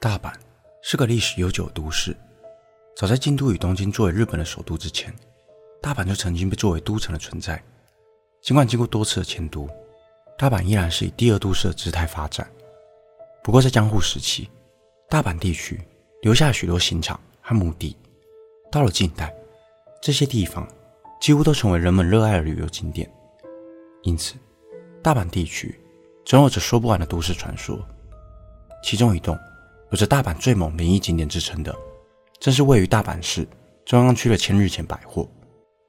大阪是个历史悠久的都市。早在京都与东京作为日本的首都之前，大阪就曾经被作为都城的存在。尽管经过多次的迁都，大阪依然是以第二都市的姿态发展。不过在江户时期，大阪地区留下许多刑场和墓地。到了近代，这些地方几乎都成为人们热爱的旅游景点。因此，大阪地区总有着说不完的都市传说。其中一栋。有着“大阪最猛灵异景点”之称的，正是位于大阪市中央区的千日前百货。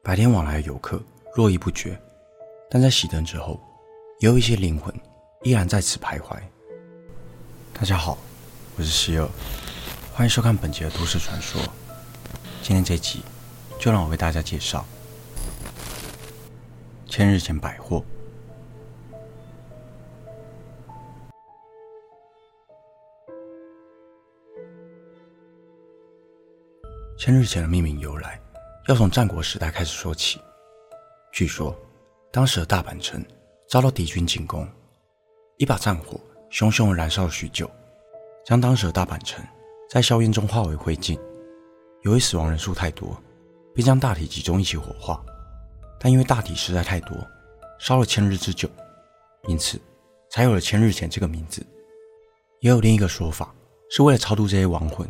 白天往来的游客络绎不绝，但在熄灯之后，也有一些灵魂依然在此徘徊。大家好，我是希尔，欢迎收看本集的都市传说。今天这集，就让我为大家介绍千日前百货。千日前的命名由来，要从战国时代开始说起。据说，当时的大阪城遭到敌军进攻，一把战火熊熊燃烧了许久，将当时的大阪城在硝烟中化为灰烬。由于死亡人数太多，便将大体集中一起火化。但因为大体实在太多，烧了千日之久，因此才有了千日前这个名字。也有另一个说法，是为了超度这些亡魂。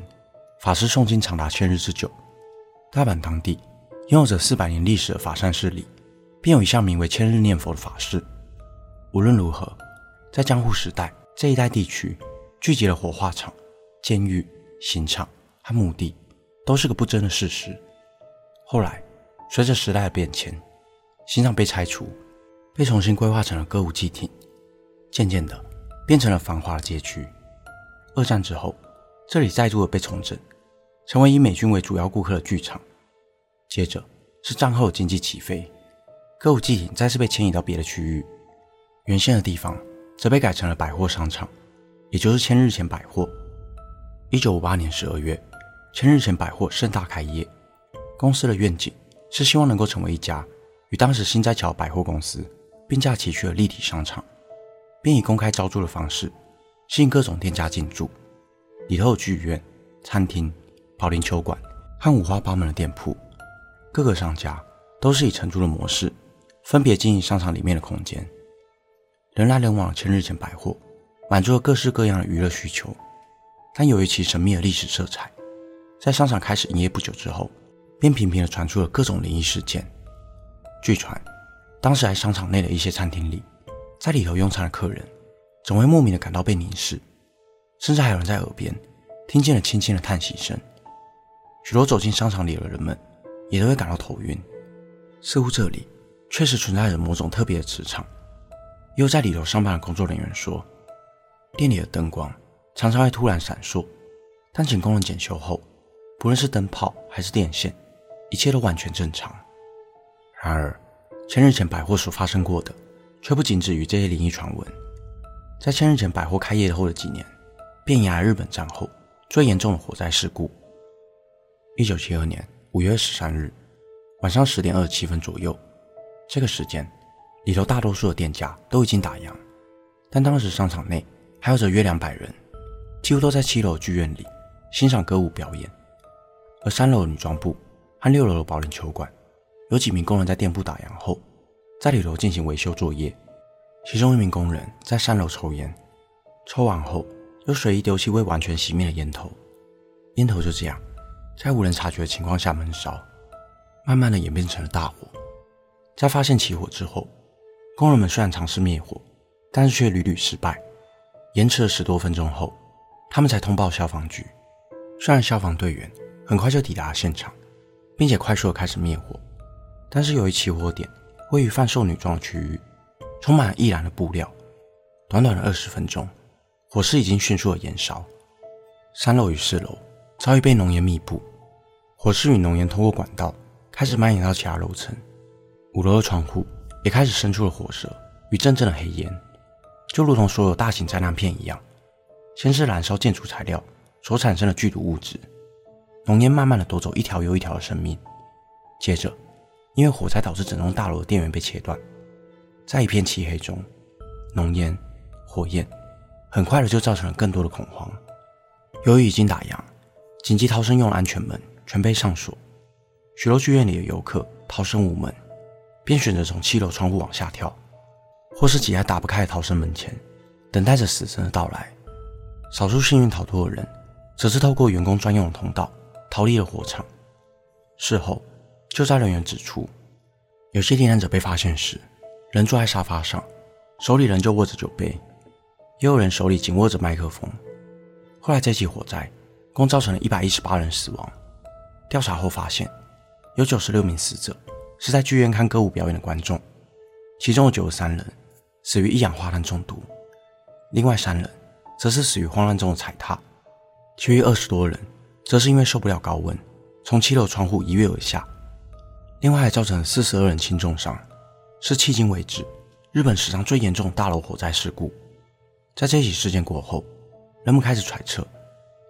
法师诵经长达千日之久。大阪当地拥有着四百年历史的法善寺里，便有一项名为千日念佛的法事。无论如何，在江户时代这一带地区，聚集了火化场、监狱、刑场和墓地，都是个不争的事实。后来，随着时代的变迁，刑场被拆除，被重新规划成了歌舞伎町，渐渐的变成了繁华的街区。二战之后，这里再度的被重整。成为以美军为主要顾客的剧场。接着是战后经济起飞，歌舞伎町再次被迁移到别的区域，原先的地方则被改成了百货商场，也就是千日前百货。一九五八年十二月，千日前百货盛大开业。公司的愿景是希望能够成为一家与当时心斋桥百货公司并驾齐驱的立体商场，并以公开招租的方式吸引各种店家进驻，里头有剧院、餐厅。保龄球馆和五花八门的店铺，各个商家都是以承租的模式，分别经营商场里面的空间。人来人往的千日前百货，满足了各式各样的娱乐需求。但由于其神秘的历史色彩，在商场开始营业不久之后，便频频的传出了各种灵异事件。据传，当时在商场内的一些餐厅里，在里头用餐的客人，总会莫名的感到被凝视，甚至还有人在耳边听见了轻轻的叹息声。许多走进商场里的人们也都会感到头晕，似乎这里确实存在着某种特别的磁场。也有在里头上班的工作人员说，店里的灯光常常会突然闪烁，但请工人检修后，不论是灯泡还是电线，一切都完全正常。然而，千日前百货所发生过的却不仅止于这些灵异传闻。在千日前百货开业后的几年，便迎来日本战后最严重的火灾事故。一九七二年五月十三日晚上十点二十七分左右，这个时间里头大多数的店家都已经打烊，但当时商场内还有着约两百人，几乎都在七楼剧院里欣赏歌舞表演，而三楼的女装部和六楼的保龄球馆有几名工人在店铺打烊后，在里头进行维修作业，其中一名工人在三楼抽烟，抽完后又随意丢弃未完全熄灭的烟头，烟头就这样。在无人察觉的情况下闷烧，慢慢的演变成了大火。在发现起火之后，工人们虽然尝试灭火，但是却屡屡失败。延迟了十多分钟后，他们才通报消防局。虽然消防队员很快就抵达了现场，并且快速的开始灭火，但是由于起火点位于贩售女装的区域，充满了易燃的布料，短短的二十分钟，火势已经迅速的延烧。三楼与四楼早已被浓烟密布。火势与浓烟通过管道开始蔓延到其他楼层，五楼的窗户也开始生出了火舌与阵阵的黑烟，就如同所有大型灾难片一样。先是燃烧建筑材料所产生的剧毒物质，浓烟慢慢的夺走一条又一条的生命。接着，因为火灾导致整栋大楼的电源被切断，在一片漆黑中，浓烟、火焰很快的就造成了更多的恐慌。由于已经打烊，紧急逃生用安全门全被上锁，许多剧院里的游客逃生无门，便选择从七楼窗户往下跳，或是挤在打不开的逃生门前，等待着死神的到来。少数幸运逃脱的人，则是透过员工专用的通道逃离了火场。事后，救灾人员指出，有些罹难者被发现时，人坐在沙发上，手里仍旧握着酒杯；也有人手里紧握着麦克风。后来，这起火灾共造成了一百一十八人死亡。调查后发现，有九十六名死者是在剧院看歌舞表演的观众，其中有九十三人死于一氧化碳中毒，另外三人，则是死于慌乱中的踩踏，其余二十多人则是因为受不了高温，从七楼窗户一跃而下。另外还造成了四十二人轻重伤，是迄今为止日本史上最严重的大楼火灾事故。在这起事件过后，人们开始揣测，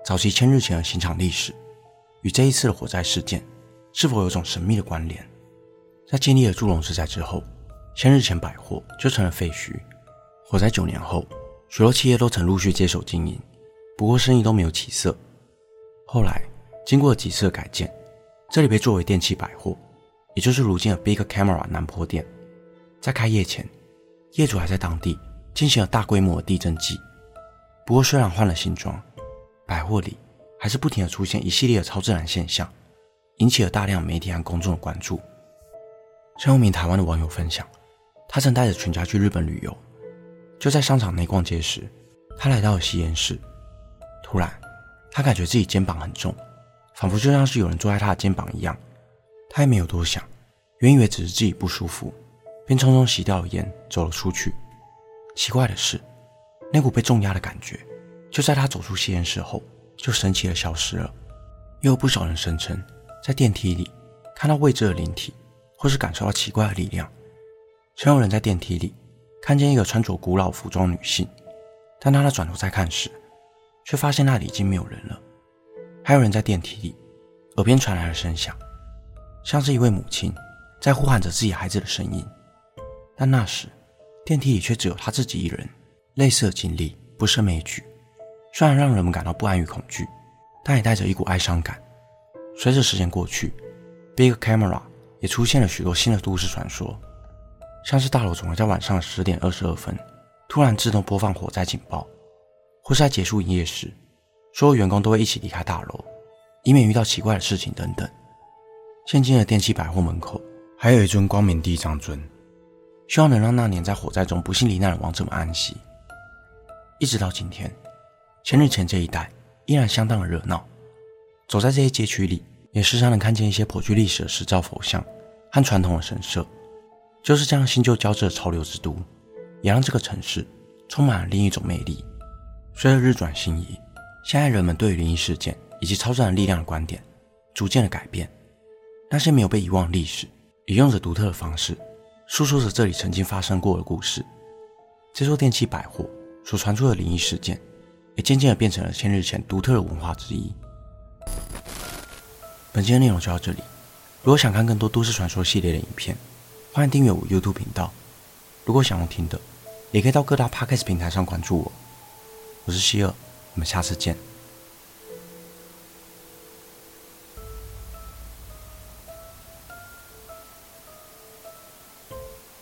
早期千日前的刑场历史与这一次的火灾事件是否有种神秘的关联。在经历了祝融之灾之后，千日前百货就成了废墟。火灾九年后。许多企业都曾陆续接手经营，不过生意都没有起色。后来经过几次的改建，这里被作为电器百货，也就是如今的 Big Camera 南坡店。在开业前，业主还在当地进行了大规模的地震计。不过虽然换了新装，百货里还是不停地出现一系列的超自然现象，引起了大量媒体和公众的关注。像一名台湾的网友分享，他曾带着全家去日本旅游。就在商场内逛街时，他来到了吸烟室。突然，他感觉自己肩膀很重，仿佛就像是有人坐在他的肩膀一样。他也没有多想，原以为只是自己不舒服，便匆匆洗掉了烟，走了出去。奇怪的是，那股被重压的感觉，就在他走出吸烟室后，就神奇的消失了。又有不少人声称，在电梯里看到未知的灵体，或是感受到奇怪的力量。曾有人在电梯里。看见一个穿着古老服装女性，但当他转头再看时，却发现那里已经没有人了。还有人在电梯里，耳边传来了声响，像是一位母亲在呼喊着自己孩子的声音。但那时，电梯里却只有他自己一人。类似的经历不胜枚举，虽然让人们感到不安与恐惧，但也带着一股哀伤感。随着时间过去，Big Camera 也出现了许多新的都市传说。像是大楼总会在晚上十点二十二分突然自动播放火灾警报，或是在结束营业时，所有员工都会一起离开大楼，以免遇到奇怪的事情等等。现今的电器百货门口还有一尊光明地藏尊，希望能让那年在火灾中不幸罹难的亡者们安息。一直到今天，千日前这一带依然相当的热闹，走在这些街区里，也时常能看见一些颇具历史的石造佛像和传统的神社。就是这样新旧交织的潮流之都，也让这个城市充满了另一种魅力。随着日转星移，现在人们对于灵异事件以及超自然力量的观点逐渐的改变。那些没有被遗忘的历史，也用着独特的方式诉说着这里曾经发生过的故事。这座电器百货所传出的灵异事件，也渐渐的变成了千日前独特的文化之一。本期的内容就到这里。如果想看更多都市传说系列的影片，欢迎订阅我 YouTube 频道。如果想要听的，也可以到各大 Podcast 平台上关注我。我是希尔，我们下次见。